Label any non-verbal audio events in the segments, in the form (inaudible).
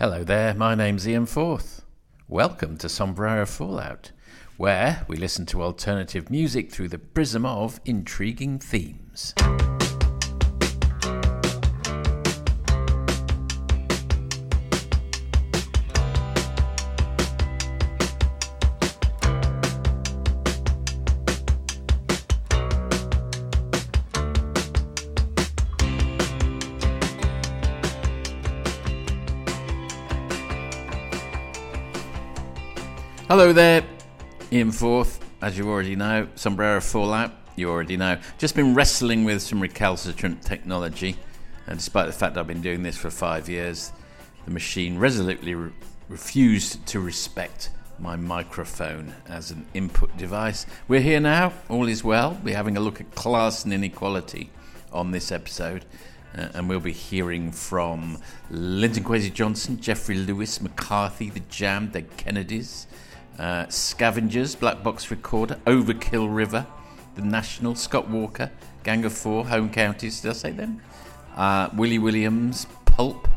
Hello there, my name's Ian Forth. Welcome to Sombrero Fallout, where we listen to alternative music through the prism of intriguing themes. Hello there, Ian Forth. As you already know, Sombrero Fallout, you already know. Just been wrestling with some recalcitrant technology, and despite the fact I've been doing this for five years, the machine resolutely re- refused to respect my microphone as an input device. We're here now, all is well. We're having a look at class and inequality on this episode. Uh, and we'll be hearing from Linton Kwesi Johnson, Jeffrey Lewis, McCarthy, The Jam, The Kennedys, uh, Scavengers, Black Box Recorder, Overkill River, The National, Scott Walker, Gang of Four, Home Counties, did I say them? Uh, Willie Williams, Pulp.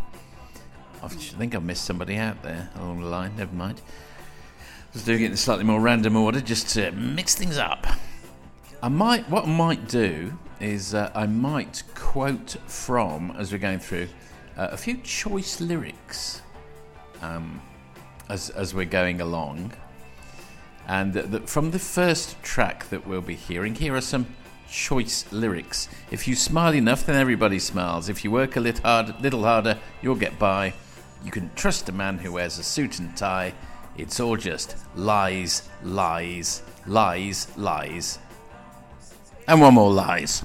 I think I missed somebody out there along the line, never mind. I was doing it in a slightly more random order just to mix things up. I might, what I might do is uh, I might quote from, as we're going through, uh, a few choice lyrics um, as, as we're going along. And the, from the first track that we'll be hearing, here are some choice lyrics. If you smile enough, then everybody smiles. If you work a hard, little harder, you'll get by. You can trust a man who wears a suit and tie. It's all just lies, lies, lies, lies. And one more lies.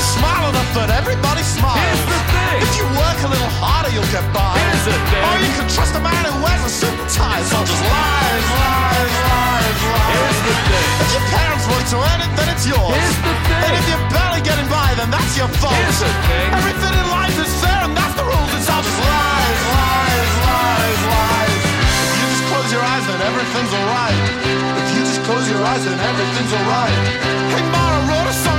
You smile enough that everybody smiles. Here's the thing. If you work a little harder, you'll get by. Here's the thing. Or you can trust a man who wears a suit and tie. All just lies, lies, lies, lies. Here's the thing. If your parents work to earn it, then it's yours. Here's the thing. And if you're barely getting by, then that's your fault. Here's the thing. Everything in life is fair, and that's the rules. It's all just lies, lies, lies, lies. If you just close your eyes, then everything's alright. If you just close your eyes, then everything's alright. Hey, Mara wrote a song,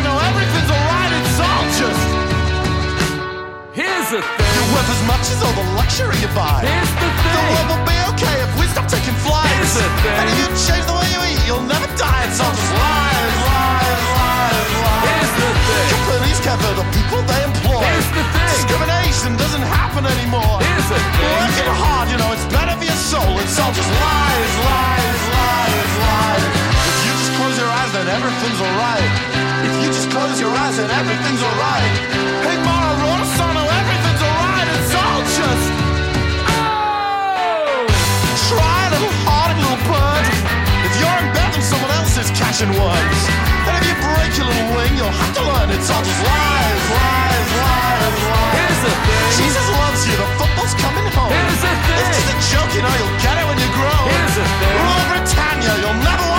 Here's the thing. You're worth as much as all the luxury you buy. Here's the thing. The world will be okay if we stop taking flights. Here's the thing. And if you change the way you eat, you'll never die. It's all just lies, lies, lies, lies. Here's the thing. Companies cover the people they employ. Here's the thing. Discrimination doesn't happen anymore. Here's the thing. Working hard, you know, it's better for your soul. It's all just lies, lies, lies, lies. If you just close your eyes, then everything's alright. If you just close your eyes, then everything's alright. Hey, Mara wrote a song, then someone else is. And if you break your little wing, you'll have to learn it's all just lies, lies, lies, lies. Here's the thing. Jesus loves you, the football's coming home. Here's the thing. It's just a joke, you know, you'll get it when you grow. Here's the thing. Rule Britannia, you'll never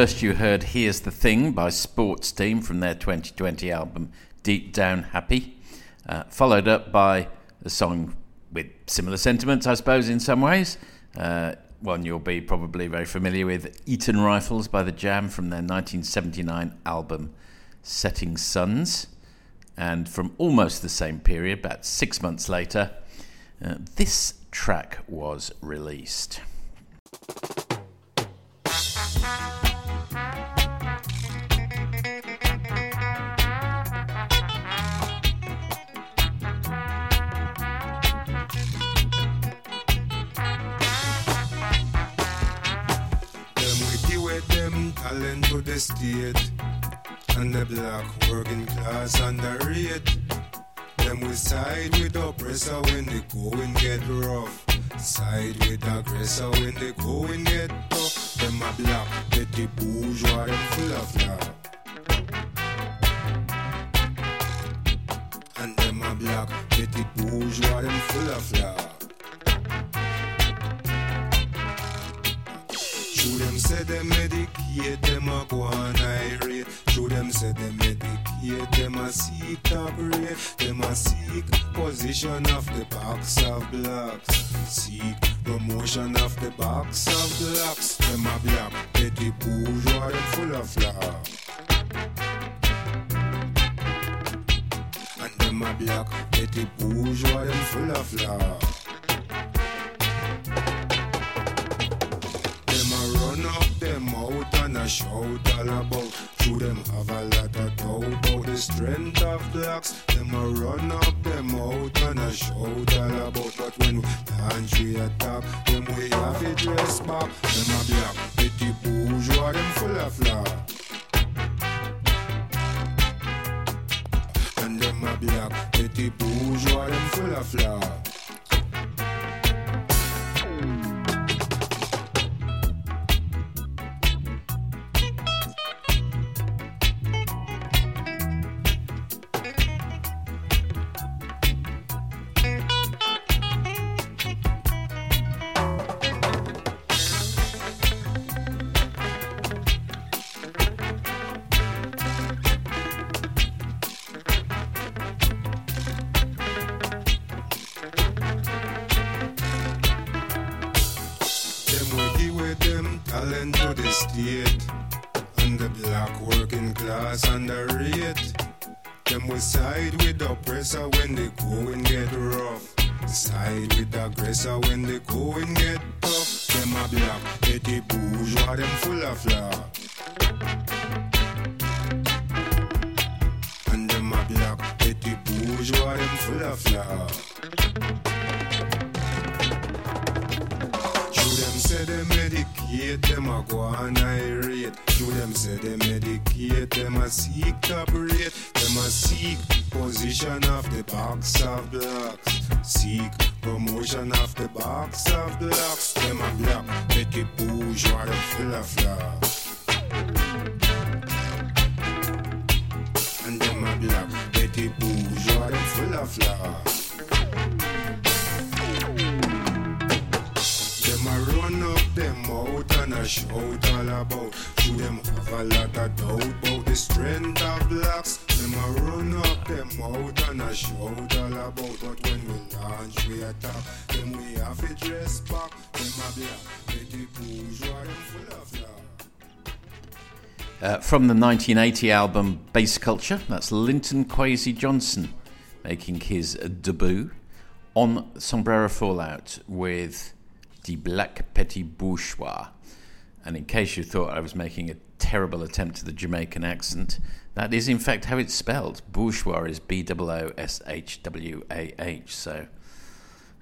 first, you heard Here's the Thing by Sports Team from their 2020 album Deep Down Happy, uh, followed up by a song with similar sentiments, I suppose, in some ways. Uh, one you'll be probably very familiar with Eton Rifles by The Jam from their 1979 album Setting Sons. And from almost the same period, about six months later, uh, this track was released. The state. And the black working class underrate. Them we side with oppressor when they going get rough. Side with aggressor when they going get tough. Them a black get the bourgeois, them full of love. And them a black the bourgeois, them full of love. Show them say them medicate, them a go on irate. Show them say them medicate, them a seek top rate. Them a seek position of the box of blocks. Seek promotion of the box of blocks. Them a black, petty bourgeois, them full of love. And them a black, petty bourgeois, them full of love. A shout all about. To them have a lot of doubt about the strength of blacks. Them a run up them out and a shout all about. But when we dance we attack, them we have it dress back. Them a black, petty bourgeois, them full of love. And them a black, petty bourgeois, them full of love. Uh, from the 1980 album Bass Culture, that's Linton Kwesi Johnson making his debut on Sombrero Fallout with Di Black Petty Booshwah. And in case you thought I was making a terrible attempt at the Jamaican accent, that is in fact how it's spelled. Bourgeois is B O O S H W A H. So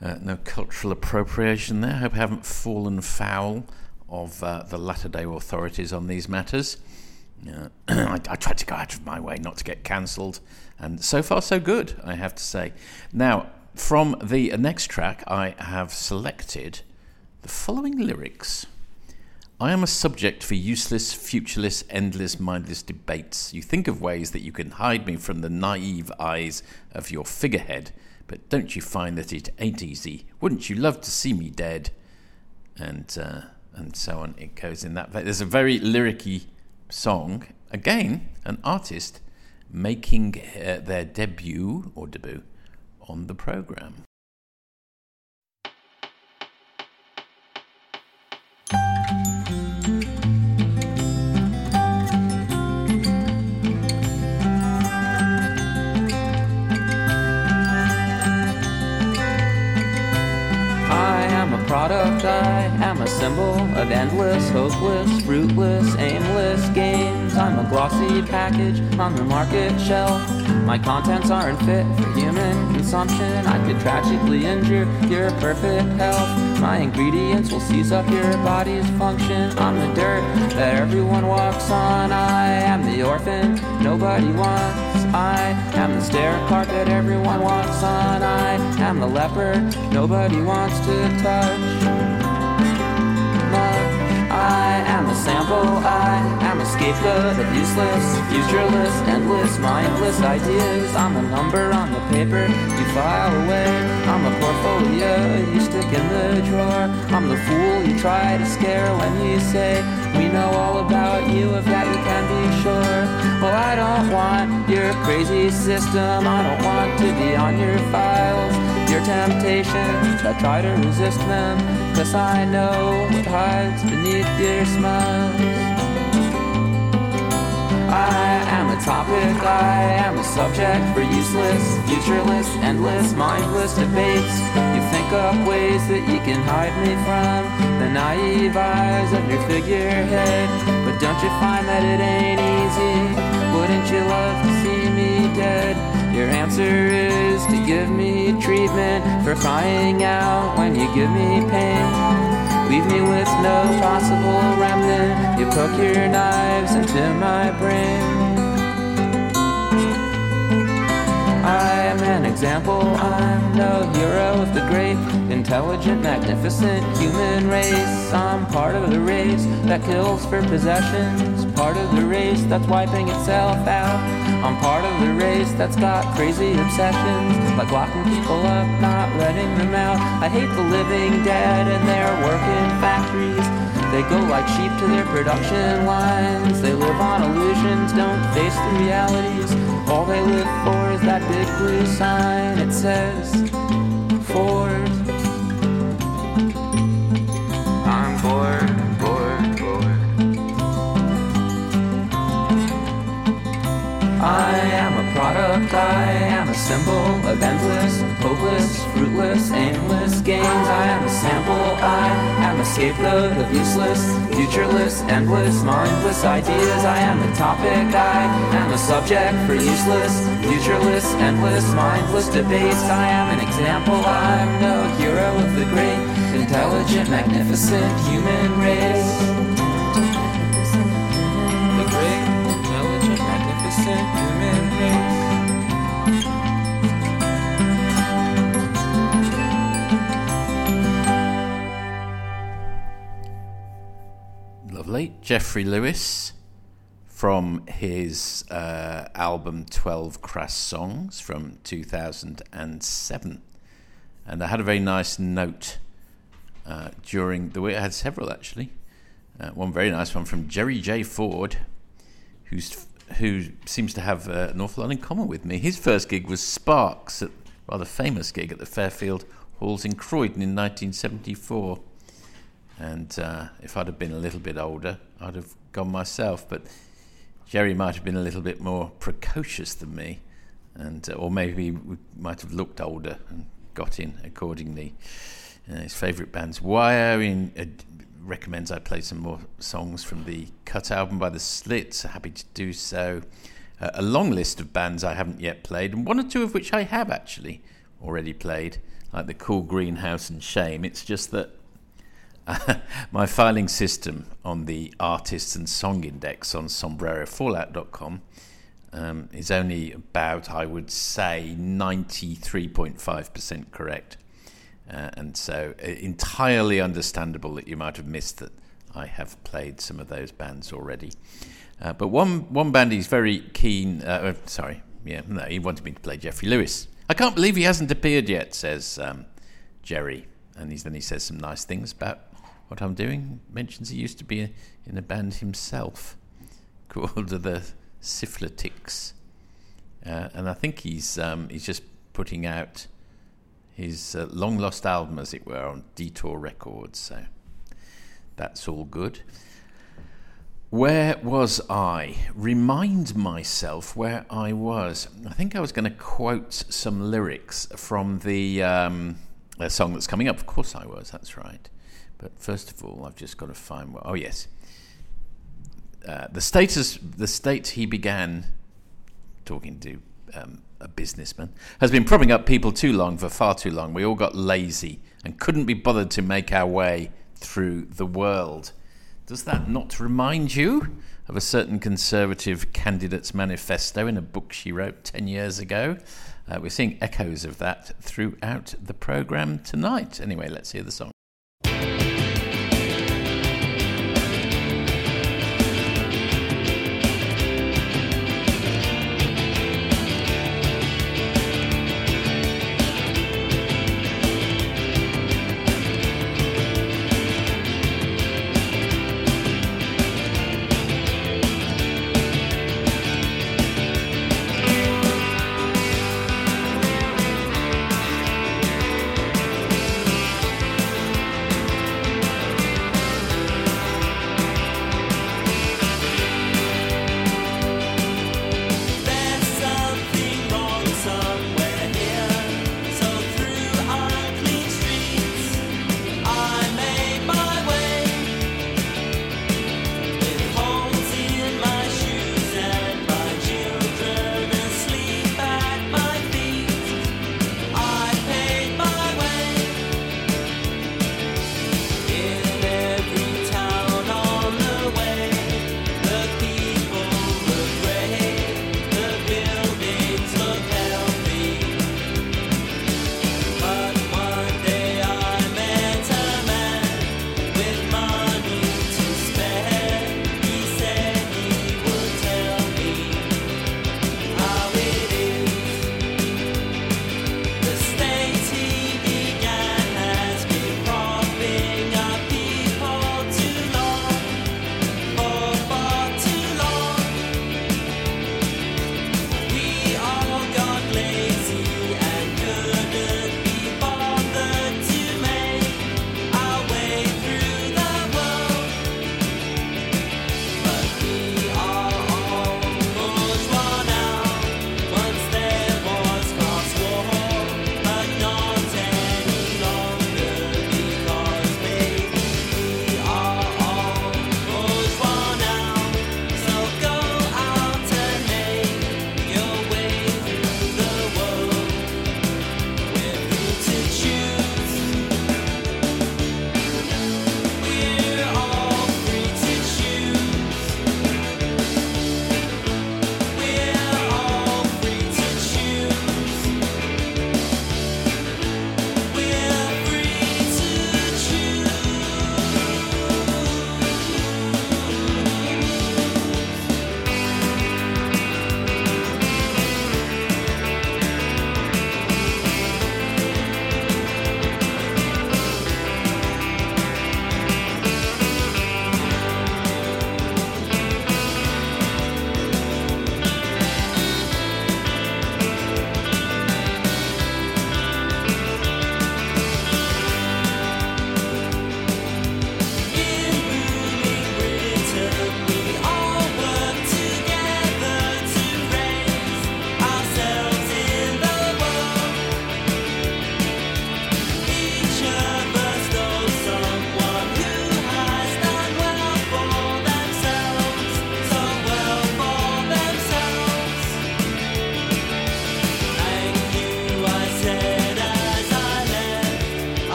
uh, no cultural appropriation there. Hope I haven't fallen foul of uh, the latter day authorities on these matters. Uh, (clears throat) I, I tried to go out of my way not to get cancelled, and so far so good, I have to say. Now, from the next track, I have selected the following lyrics. I am a subject for useless, futureless, endless, mindless debates. You think of ways that you can hide me from the naive eyes of your figurehead, but don't you find that it ain't easy? Wouldn't you love to see me dead? And uh, and so on. It goes in that. There's a very lyricy song. Again, an artist making uh, their debut or debut on the program. I am a product, I symbol of endless, hopeless, fruitless, aimless games. I'm a glossy package on the market shelf. My contents aren't fit for human consumption. I could tragically injure your perfect health. My ingredients will seize up your body's function. I'm the dirt that everyone walks on. I am the orphan nobody wants. I am the stair carpet everyone walks on. I am the leopard nobody wants to touch. I am a sample, I am a scapegoat of useless, futureless, endless, mindless ideas. I'm a number on the paper you file away. I'm a portfolio you stick in the drawer. I'm the fool you try to scare when you say, We know all about you, of that you can be sure. Well, I don't want your crazy system, I don't want to be on your files. Your temptations, I try to resist them, cause I know what hides beneath your smiles. I am a topic, I am a subject for useless, futureless, endless, mindless debates. You think up ways that you can hide me from the naive eyes of your figurehead. But don't you find that it ain't easy? Wouldn't you love to see me dead? Your answer is to give me treatment for crying out when you give me pain. Leave me with no possible remnant. You poke your knives into my brain. I an example, I'm no hero of the great, intelligent, magnificent human race. I'm part of the race that kills for possessions, part of the race that's wiping itself out. I'm part of the race that's got crazy obsessions, like locking people up, not letting them out. I hate the living dead and their working factories. They go like sheep to their production lines. They live on illusions, don't face the realities. All they live for is that big blue sign. It says, Ford. I'm bored, I am a product, I am a symbol of endless, hopeless, fruitless, aimless games. I am a sample, I am a scapegoat of useless, futureless, endless, mindless ideas. I am a topic, I am a subject for useless, futureless, endless, mindless debates. I am an example, I'm no hero of the great, intelligent, magnificent human race. Jeffrey Lewis from his uh, album 12 Crass Songs from 2007. And I had a very nice note uh, during the week. I had several actually. Uh, one very nice one from Jerry J. Ford, who's who seems to have uh, an awful lot in common with me. His first gig was Sparks, a rather famous gig at the Fairfield Halls in Croydon in 1974. And uh, if I'd have been a little bit older, I'd have gone myself. But Jerry might have been a little bit more precocious than me, and uh, or maybe we might have looked older and got in accordingly. Uh, his favourite bands, Wire, in, uh, recommends I play some more songs from the Cut album by the Slits. Happy to do so. Uh, a long list of bands I haven't yet played, and one or two of which I have actually already played, like the Cool Greenhouse and Shame. It's just that (laughs) my filing system on the artists and song index on sombrerofallout.com um, is only about, I would say, 93.5% correct. Uh, and so, uh, entirely understandable that you might have missed that I have played some of those bands already. Uh, but one, one band he's very keen, uh, sorry, yeah, no, he wanted me to play Jeffrey Lewis. I can't believe he hasn't appeared yet, says um, Jerry. And then he says some nice things about what I'm doing. Mentions he used to be in a band himself (laughs) called the Syphilitics. Uh, and I think he's um, he's just putting out his uh, long lost album, as it were, on Detour Records. So that's all good. Where was I? Remind myself where I was. I think I was going to quote some lyrics from the um, song that's coming up. Of course, I was. That's right. But first of all, I've just got to find. What, oh yes, uh, the status, the state he began talking to um, a businessman has been propping up people too long for far too long. We all got lazy and couldn't be bothered to make our way through the world. Does that not remind you of a certain conservative candidate's manifesto in a book she wrote 10 years ago? Uh, we're seeing echoes of that throughout the programme tonight. Anyway, let's hear the song.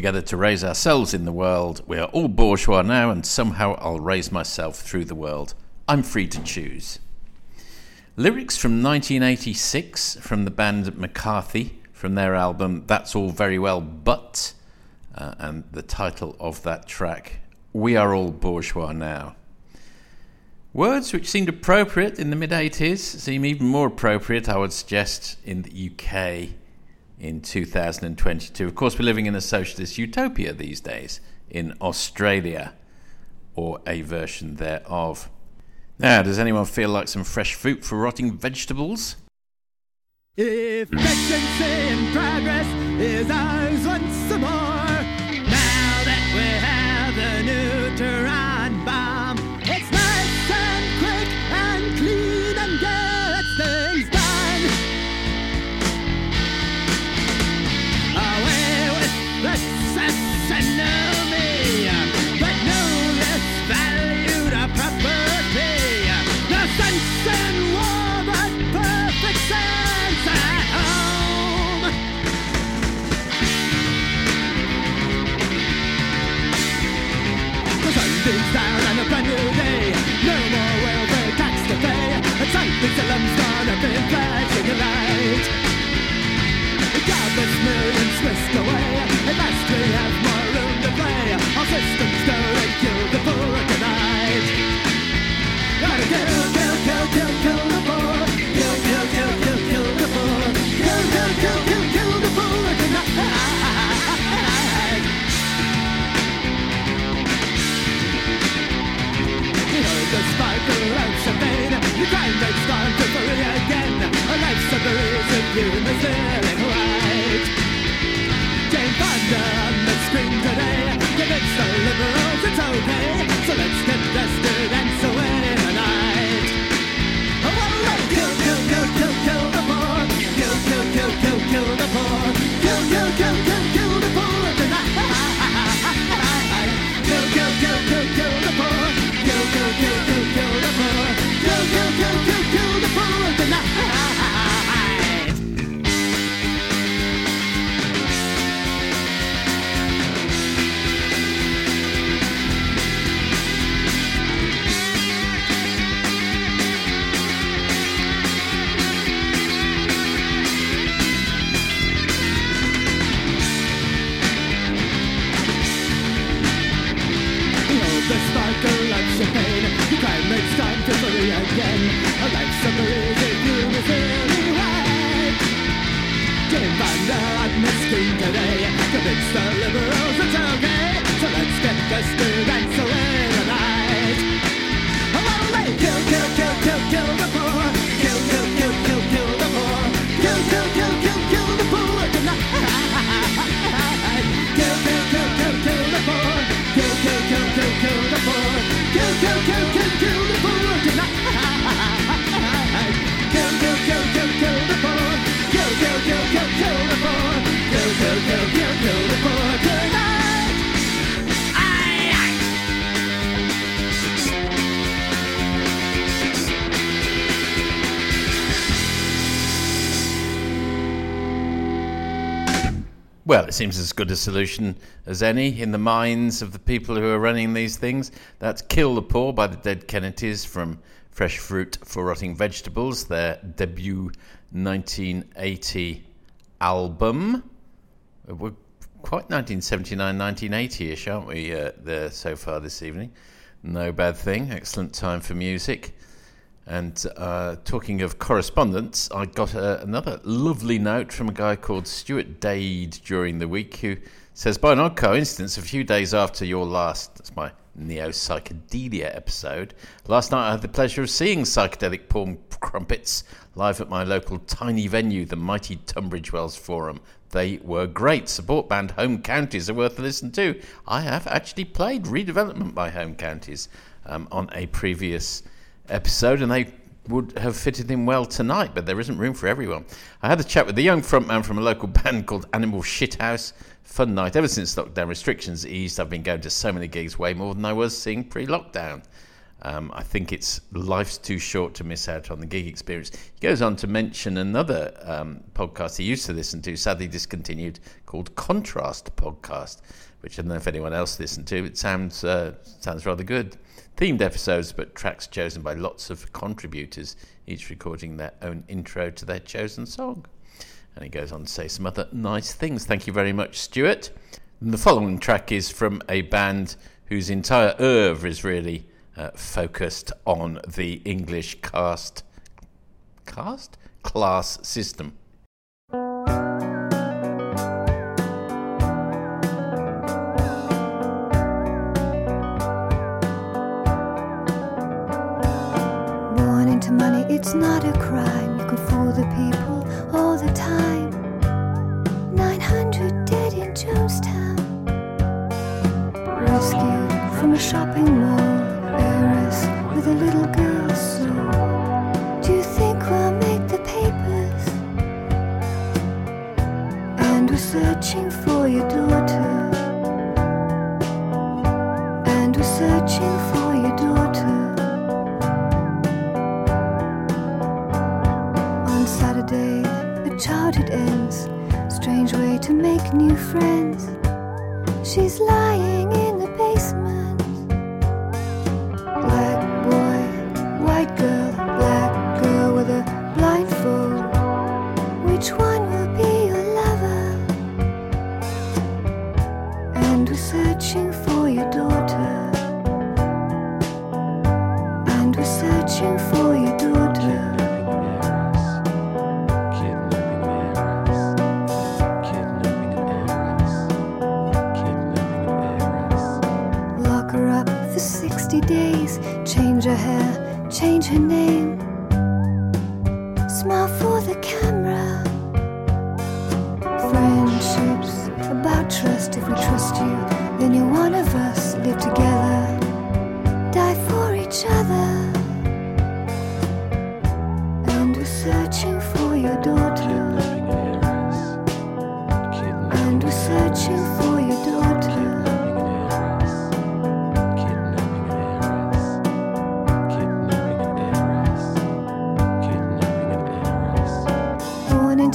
Together to raise ourselves in the world. We are all bourgeois now, and somehow I'll raise myself through the world. I'm free to choose. Lyrics from 1986 from the band McCarthy from their album That's All Very Well But, uh, and the title of that track, We Are All Bourgeois Now. Words which seemed appropriate in the mid 80s seem even more appropriate, I would suggest, in the UK in 2022. Of course, we're living in a socialist utopia these days in Australia, or a version thereof. Now, does anyone feel like some fresh fruit for rotting vegetables? Efficiency progress is ours once more. Seems as good a solution as any in the minds of the people who are running these things. That's Kill the Poor by the Dead Kennedys from Fresh Fruit for Rotting Vegetables, their debut 1980 album. We're quite 1979, 1980 ish, aren't we, uh, there so far this evening? No bad thing. Excellent time for music. And uh, talking of correspondence, I got a, another lovely note from a guy called Stuart Dade during the week who says, By an odd coincidence, a few days after your last, that's my neo psychedelia episode, last night I had the pleasure of seeing psychedelic Porn Crumpets live at my local tiny venue, the mighty Tunbridge Wells Forum. They were great. Support band Home Counties are worth a listen to. I have actually played Redevelopment by Home Counties um, on a previous episode, and they would have fitted in well tonight, but there isn't room for everyone. I had a chat with the young frontman from a local (laughs) band called Animal Shithouse. Fun night. Ever since lockdown restrictions eased, I've been going to so many gigs, way more than I was seeing pre lockdown. Um, I think it's life's too short to miss out on the gig experience. He goes on to mention another um, podcast he used to listen to, sadly discontinued, called Contrast Podcast, which I don't know if anyone else listened to. It sounds uh, sounds rather good. Themed episodes, but tracks chosen by lots of contributors, each recording their own intro to their chosen song. And he goes on to say some other nice things. Thank you very much, Stuart. And the following track is from a band whose entire oeuvre is really uh, focused on the English cast cast class system.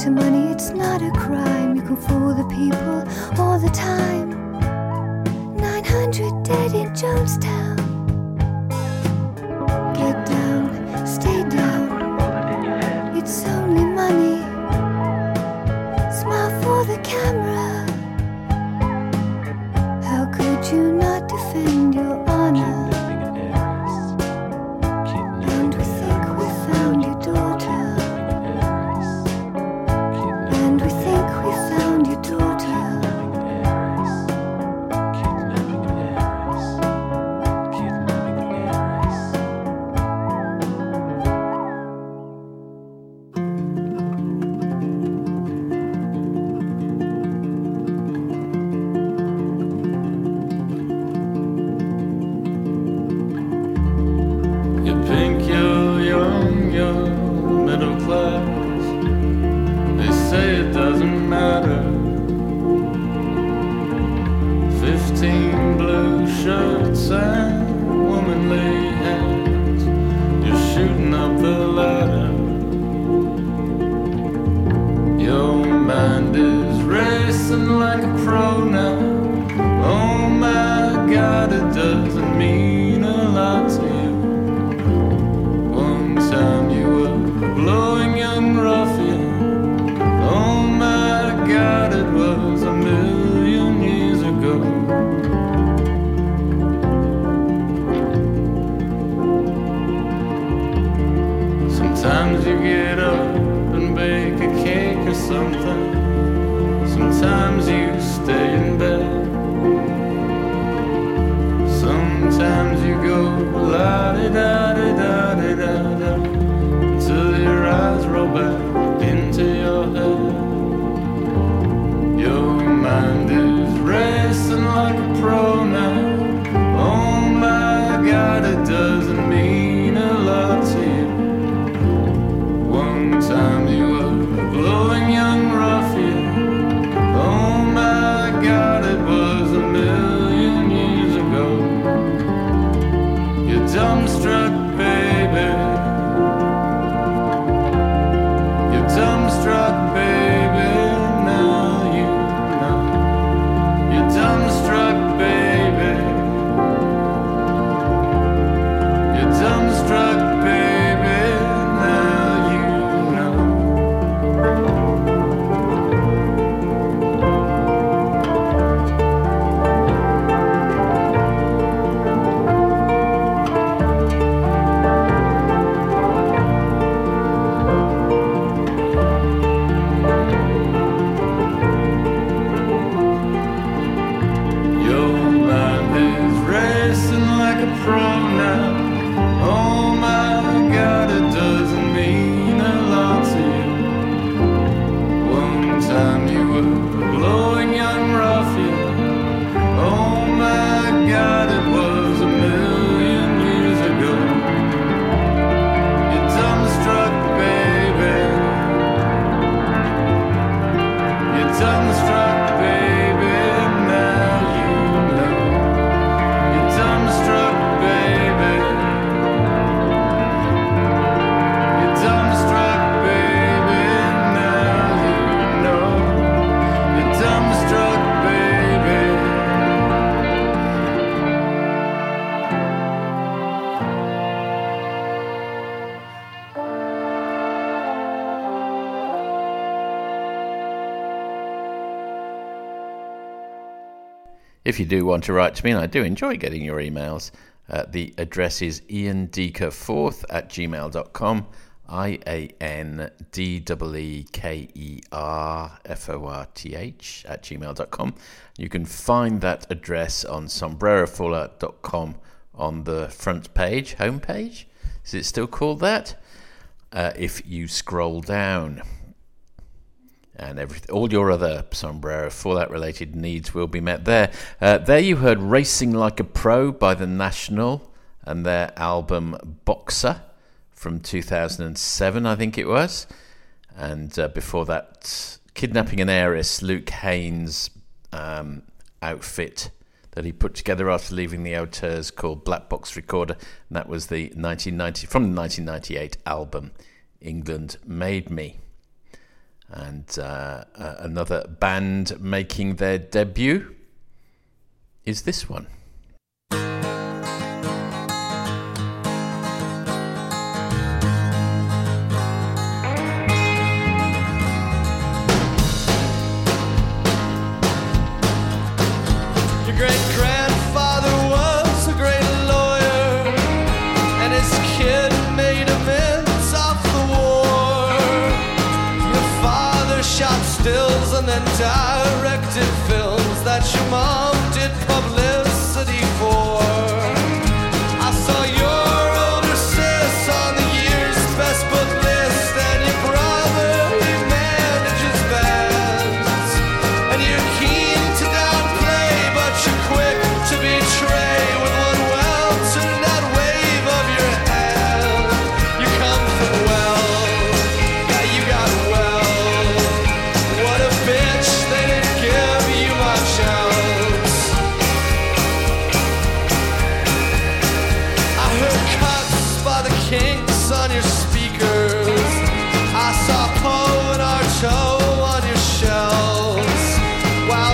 Into money, it's not a crime. You can fool the people all the time. 900 dead in Jonestown. Get down, you do want to write to me, and I do enjoy getting your emails, uh, the address is iandeeker4th at gmail.com. I A N D E E K E R F O R T H at gmail.com. You can find that address on sombrerofallout.com on the front page, homepage. Is it still called that? Uh, if you scroll down and all your other sombrero fallout related needs will be met there. Uh, there you heard Racing Like a Pro by The National and their album Boxer from 2007, I think it was. And uh, before that, Kidnapping an Heiress, Luke Haines' um, outfit that he put together after leaving the Auteurs called Black Box Recorder. And that was the 1990 from the 1998 album England Made Me and uh, uh, another band making their debut is this one.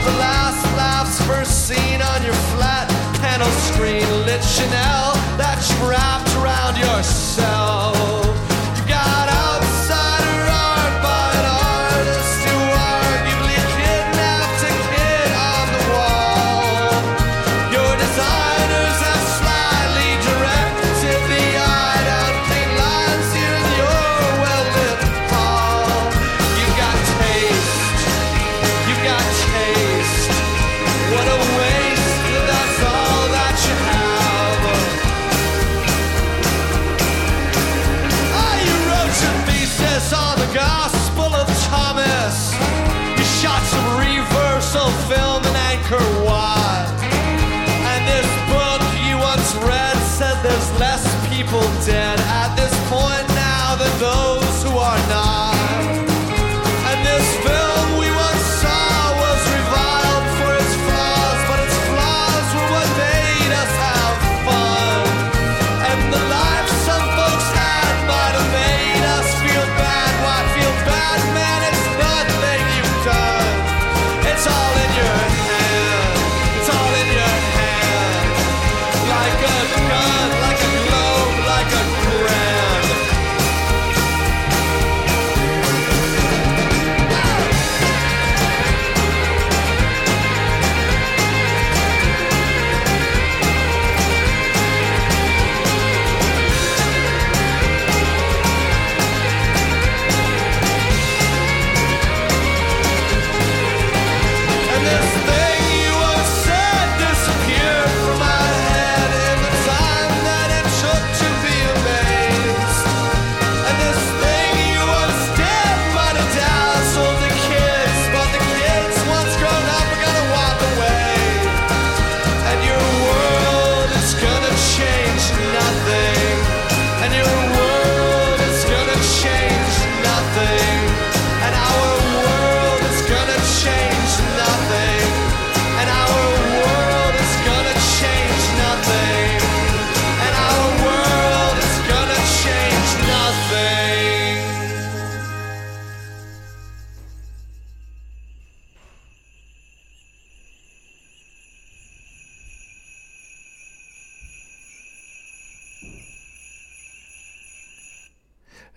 The last laughs first seen on your flat panel screen lit Chanel that you wrapped around yourself.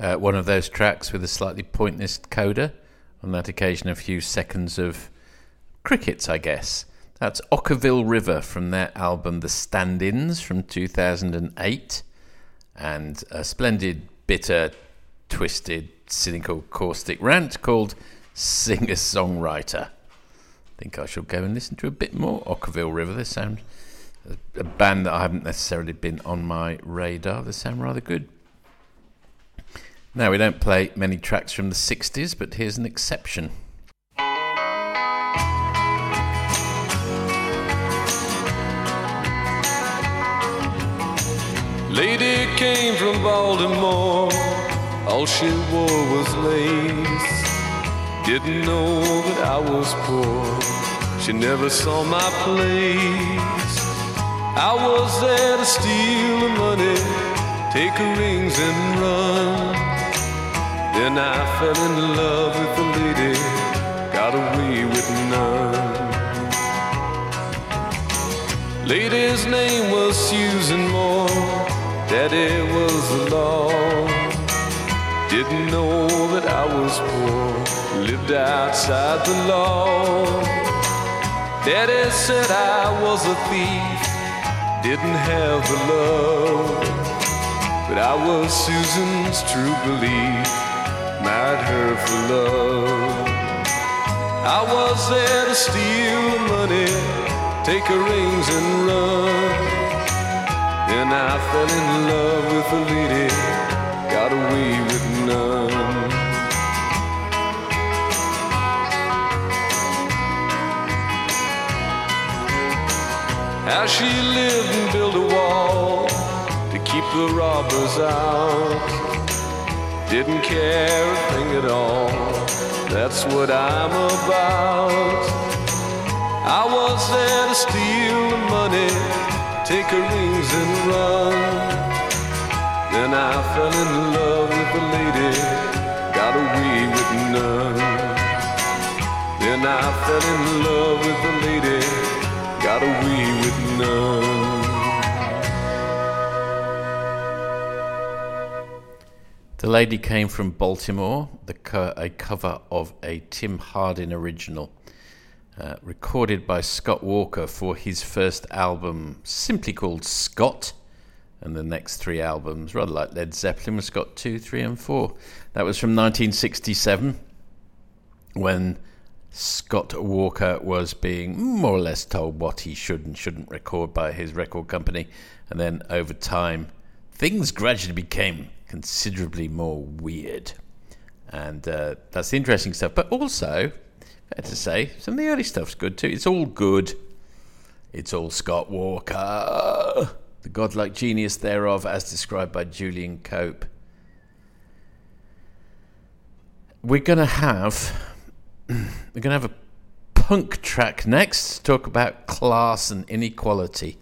Uh, one of those tracks with a slightly pointless coda. On that occasion, a few seconds of crickets, I guess. That's Okkervil River from their album The Stand Ins from 2008. And a splendid, bitter, twisted, cynical, caustic rant called Singer Songwriter. I think I shall go and listen to a bit more Okkervil River. They sound a, a band that I haven't necessarily been on my radar. They sound rather good. Now, we don't play many tracks from the 60s, but here's an exception. Lady came from Baltimore, all she wore was lace. Didn't know that I was poor, she never saw my place. I was there to steal the money, take her rings and run. Then I fell in love with the lady, got away with none. Lady's name was Susan Moore. Daddy was the law. Didn't know that I was poor. Lived outside the law. Daddy said I was a thief. Didn't have the love. But I was Susan's true belief. Married her for love. I was there to steal the money, take her rings and run. Then I fell in love with a lady, got away with none. How she lived and built a wall to keep the robbers out. Didn't care a thing at all. That's what I'm about. I was there to steal the money, take her rings and run. Then I fell in love with a lady, got away with none. Then I fell in love with a lady, got away with none. The lady came from Baltimore, the co- a cover of a Tim Hardin original, uh, recorded by Scott Walker for his first album, simply called Scott, and the next three albums, rather like Led Zeppelin, was Scott 2, 3, and 4. That was from 1967, when Scott Walker was being more or less told what he should and shouldn't record by his record company, and then over time, things gradually became considerably more weird. And uh, that's the interesting stuff. But also, fair to say, some of the early stuff's good too. It's all good. It's all Scott Walker. The godlike genius thereof, as described by Julian Cope. We're to have. (clears throat) We're to have a punk track next to talk about class and inequality.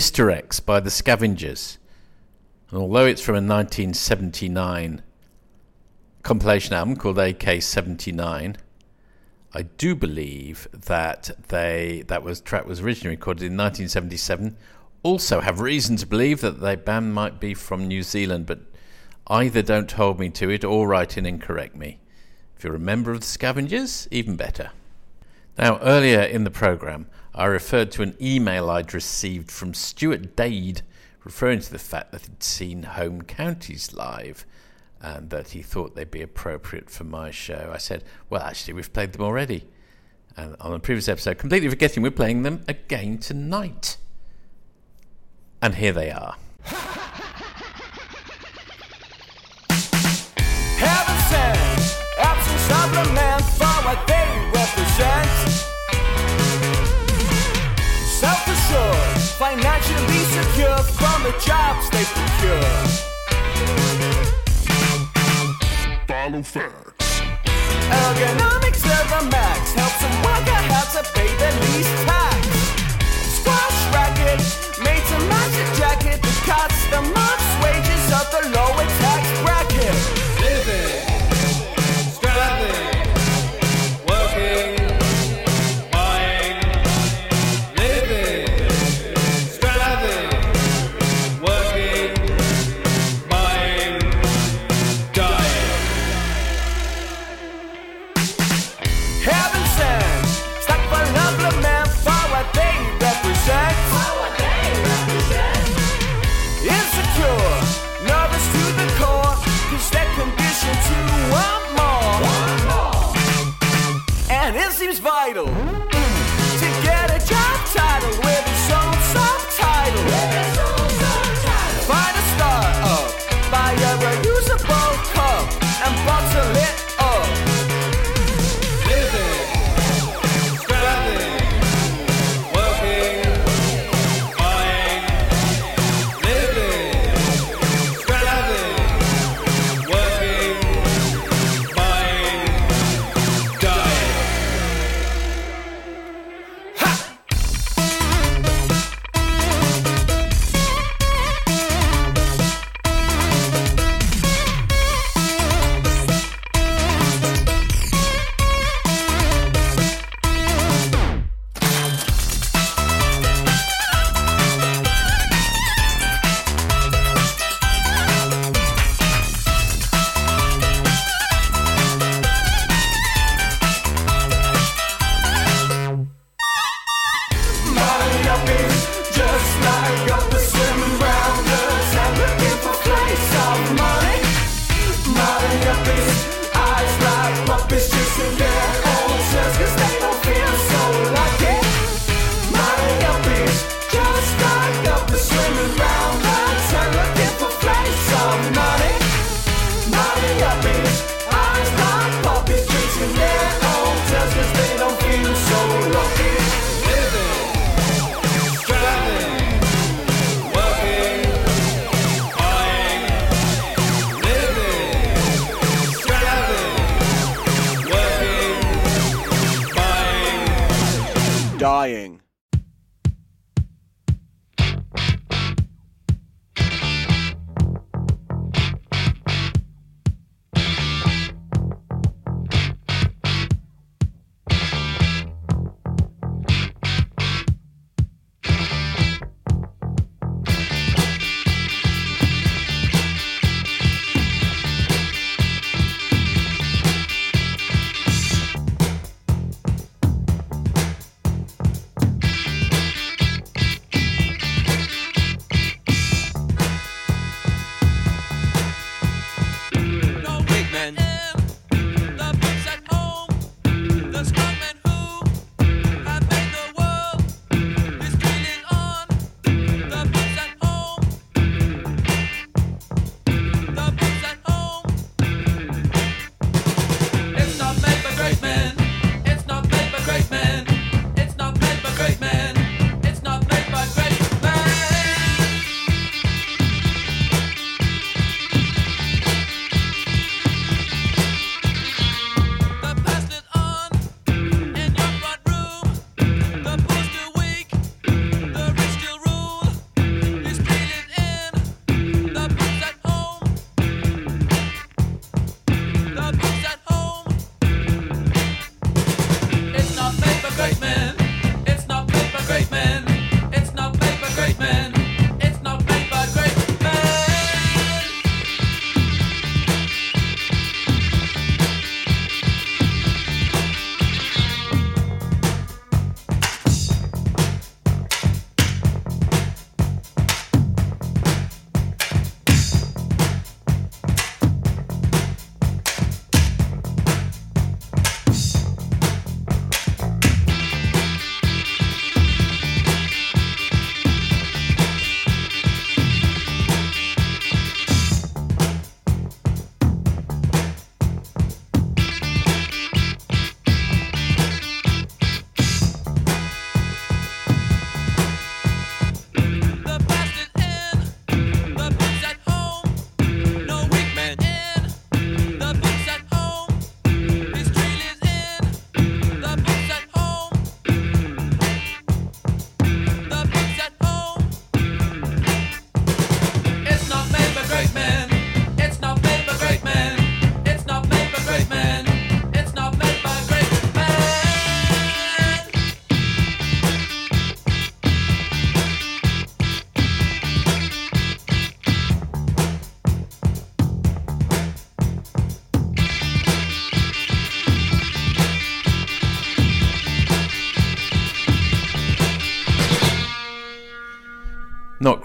Mr. X by the Scavengers. And although it's from a 1979 compilation album called AK 79, I do believe that they that was track was originally recorded in 1977. Also, have reason to believe that the band might be from New Zealand, but either don't hold me to it or write in and correct me. If you're a member of the Scavengers, even better. Now, earlier in the programme, I referred to an email I'd received from Stuart Dade referring to the fact that he'd seen Home Counties live and that he thought they'd be appropriate for my show. I said, Well, actually, we've played them already. And on a previous episode, completely forgetting we're playing them again tonight. And here they are. Heaven sent, absence of for what they represent. Self-assured, financially secure from the jobs they procure. Filofax. Ergonomics of the max helps them work out how to pay their least tax. Squash racket, made to match a jacket that cuts the month's wages of the lower tax bracket.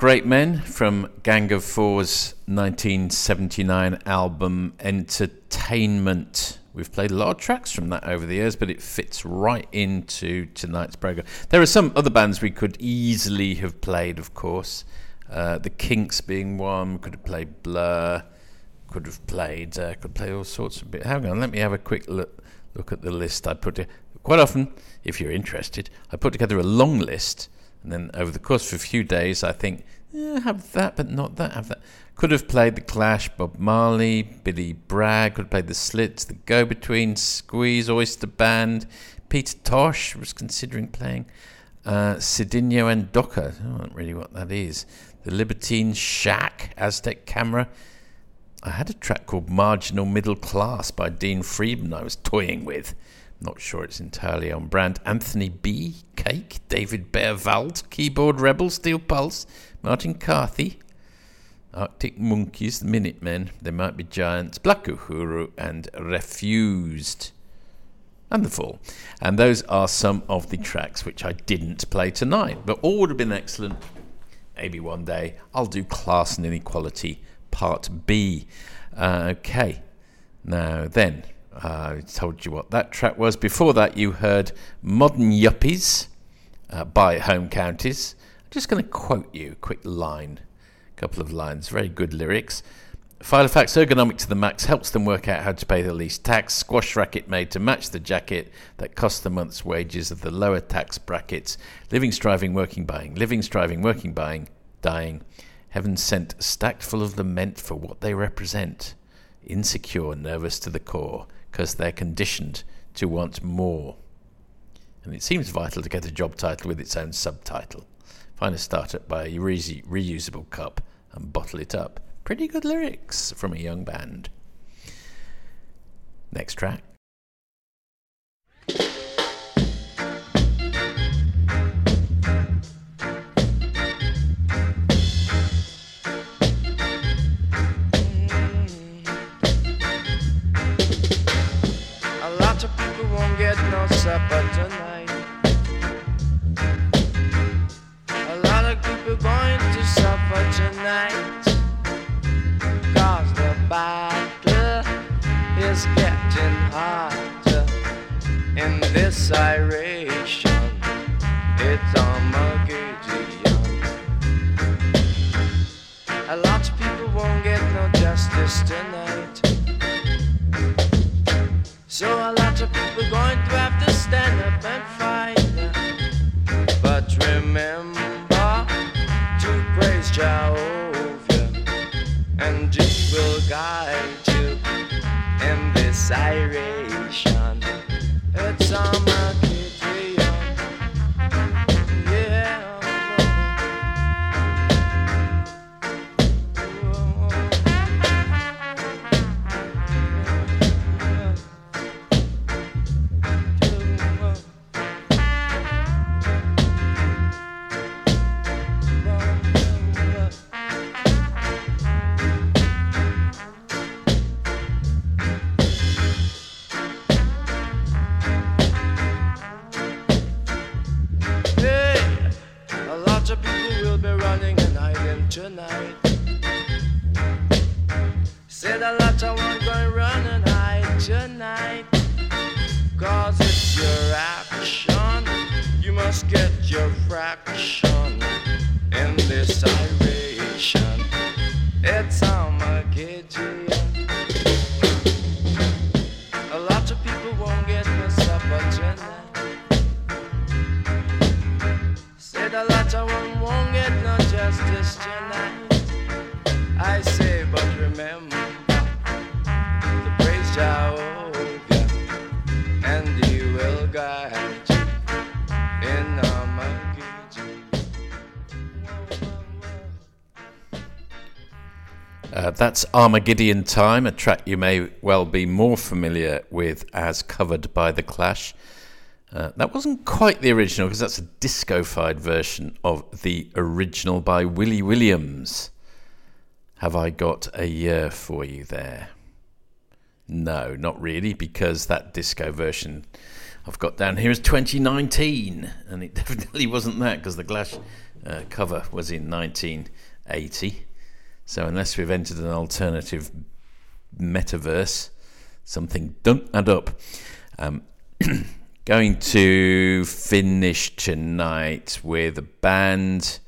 Great Men from Gang of Four's 1979 album Entertainment. We've played a lot of tracks from that over the years, but it fits right into tonight's program. There are some other bands we could easily have played, of course. Uh, the Kinks being one. Could have played Blur. Could have played. Uh, could play all sorts of bit. Hang on, let me have a quick look. Look at the list I put. Quite often, if you're interested, I put together a long list and then over the course of a few days, I think, eh, have that, but not that, have that. Could have played The Clash, Bob Marley, Billy Bragg, could have played The Slits, The Go Between, Squeeze, Oyster Band, Peter Tosh was considering playing, uh, and Docker, I don't really what that is. The Libertine Shack, Aztec Camera. I had a track called Marginal Middle Class by Dean Friedman I was toying with. Not sure it's entirely on brand. Anthony B. Cake, David Bearvald, Keyboard Rebel, Steel Pulse, Martin Carthy, Arctic Monkeys, The Minutemen, They Might Be Giants, Black Uhuru, and Refused. And The Fall. And those are some of the tracks which I didn't play tonight, but all would have been excellent. Maybe one day I'll do Class and Inequality Part B. Uh, okay. Now then, I told you what that track was. Before that, you heard Modern Yuppies uh, by Home Counties. I'm just going to quote you a quick line, a couple of lines, very good lyrics. Filofax ergonomic to the max helps them work out how to pay the least tax. Squash racket made to match the jacket that costs the month's wages of the lower tax brackets. Living, striving, working, buying. Living, striving, working, buying, dying. Heaven sent, stacked full of them meant for what they represent. Insecure, nervous to the core, because they're conditioned to want more. and it seems vital to get a job title with its own subtitle. Find a startup, by a re- reusable cup, and bottle it up. Pretty good lyrics from a young band. Next track. Get no that's Armageddon Time, a track you may well be more familiar with as covered by The Clash. Uh, that wasn't quite the original because that's a disco-fied version of the original by Willie Williams. Have I got a year for you there? No, not really, because that disco version I've got down here is 2019, and it (laughs) definitely wasn't that because the Clash uh, cover was in 1980. So unless we've entered an alternative metaverse, something don't add up. Um, (clears throat) going to finish tonight with a band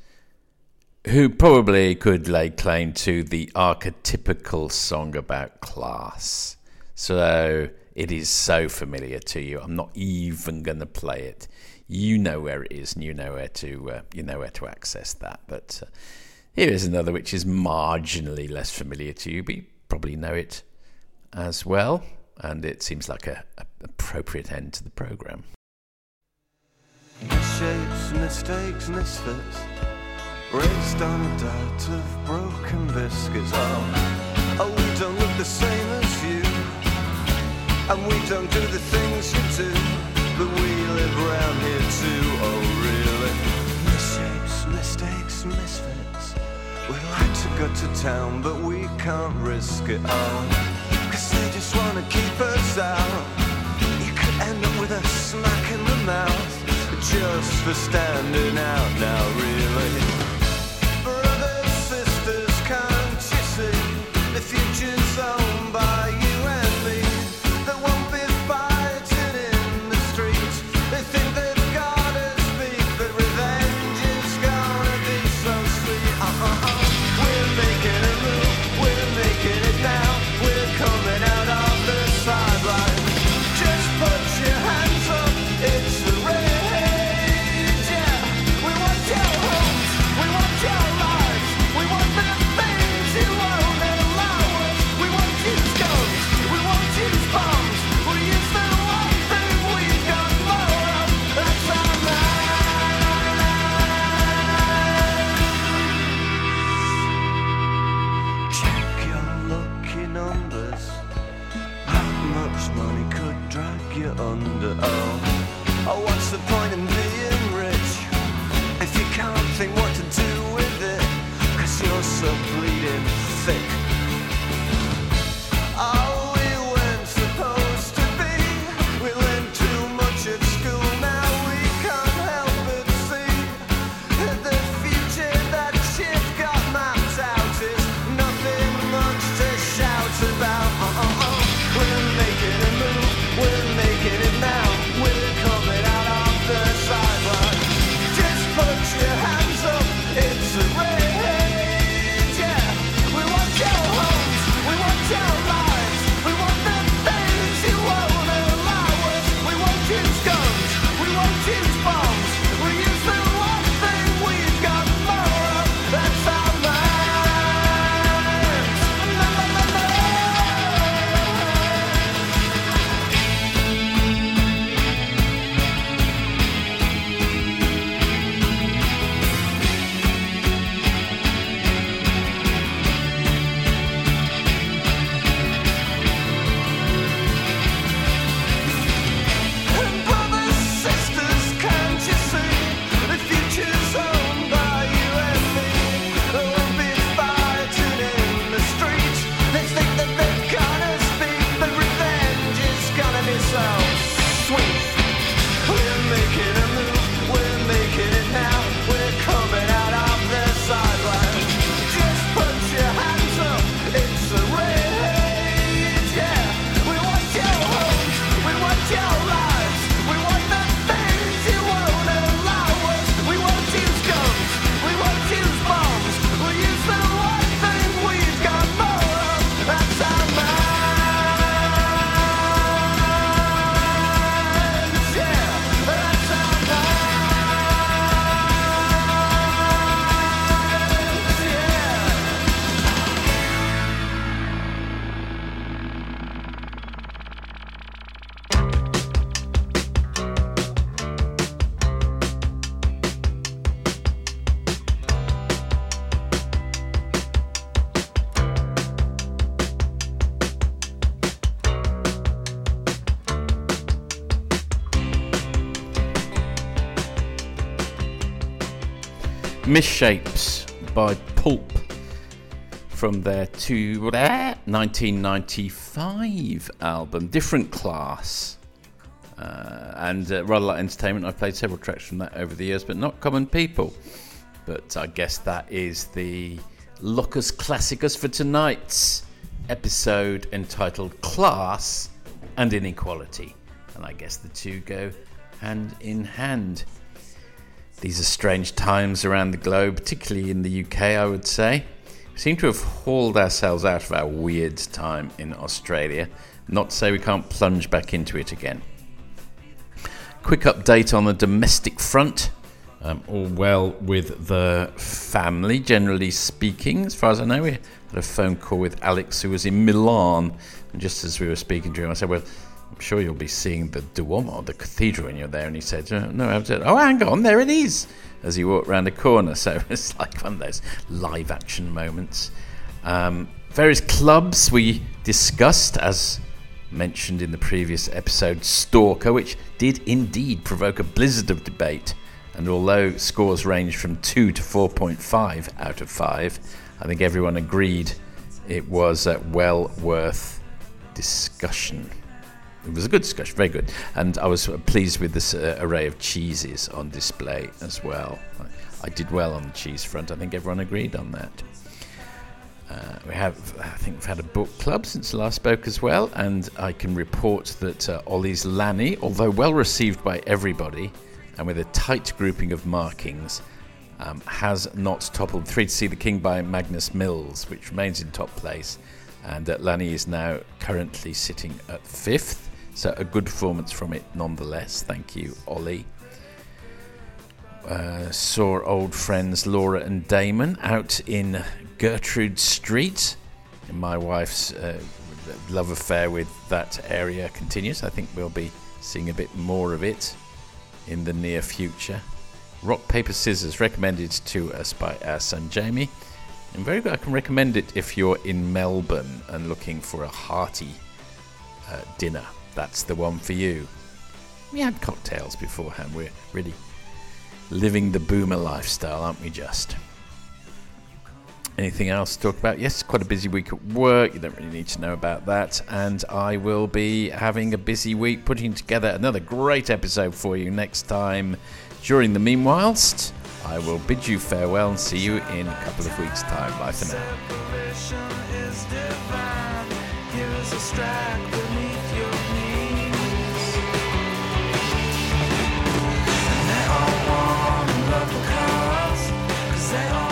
who probably could lay claim to the archetypical song about class. So it is so familiar to you. I'm not even going to play it. You know where it is, and you know where to uh, you know where to access that. But uh, here is another which is marginally less familiar to you, but you probably know it as well. And it seems like a, a appropriate end to the program. Misshapes, mistakes, misfits Raised on a diet of broken biscuits Oh, oh we don't look the same as you And we don't do the things you do But we live around here too, oh really mistakes, misfits We'd like to go to town but we can't risk it oh Cause they just wanna keep us out You could end up with a smack in the mouth just for standing out now, really. Misshapes by Pulp from their two, 1995 album, Different Class. Uh, and uh, rather like entertainment, I've played several tracks from that over the years, but not Common People. But I guess that is the Locus Classicus for tonight's episode entitled Class and Inequality. And I guess the two go hand in hand. These are strange times around the globe, particularly in the UK, I would say. We seem to have hauled ourselves out of our weird time in Australia. Not to say we can't plunge back into it again. Quick update on the domestic front. Um, all well with the family, generally speaking. As far as I know, we had a phone call with Alex, who was in Milan. And just as we were speaking to him, I said, Well, sure you'll be seeing the Duomo, the cathedral, when you're there. And he said, "Uh, No, I've said, Oh, hang on, there it is, as he walked round a corner. (laughs) So it's like one of those live action moments. Um, various clubs we discussed, as mentioned in the previous episode, Stalker, which did indeed provoke a blizzard of debate. And although scores ranged from 2 to 4.5 out of 5, I think everyone agreed it was uh, well worth discussion. It was a good discussion, very good. And I was pleased with this uh, array of cheeses on display as well. I, did well on the cheese front. I think everyone agreed on that. Uh, we have, I think, we've had a book club since last spoke as well, and I can report that uh, Ollie's Lanny, although well received by everybody, and with a tight grouping of markings, um, has not toppled Three to See the King by Magnus Mills, which remains in top place, and uh, Lanny is now currently sitting at fifth. So a good performance from it, nonetheless. Thank you, Ollie uh, saw old friends Laura and Damon out in Gertrude Street. My wife's uh, love affair with that area continues. I think we'll be seeing a bit more of it in the near future. Rock, Paper, Scissors, recommended to us by our son Jamie. And very good, I can recommend it if you're in Melbourne and looking for a hearty uh, dinner. That's the one for you. We had cocktails beforehand. We're really living the boomer lifestyle, aren't we? Just. Anything else to talk about? Yes, quite a busy week at work. You don't really need to know about that. And I will be having a busy week putting together another great episode for you next time. During the meanwhilest, I will bid you farewell and see you in a couple of weeks' time. Bye for now. purple cars, cause they all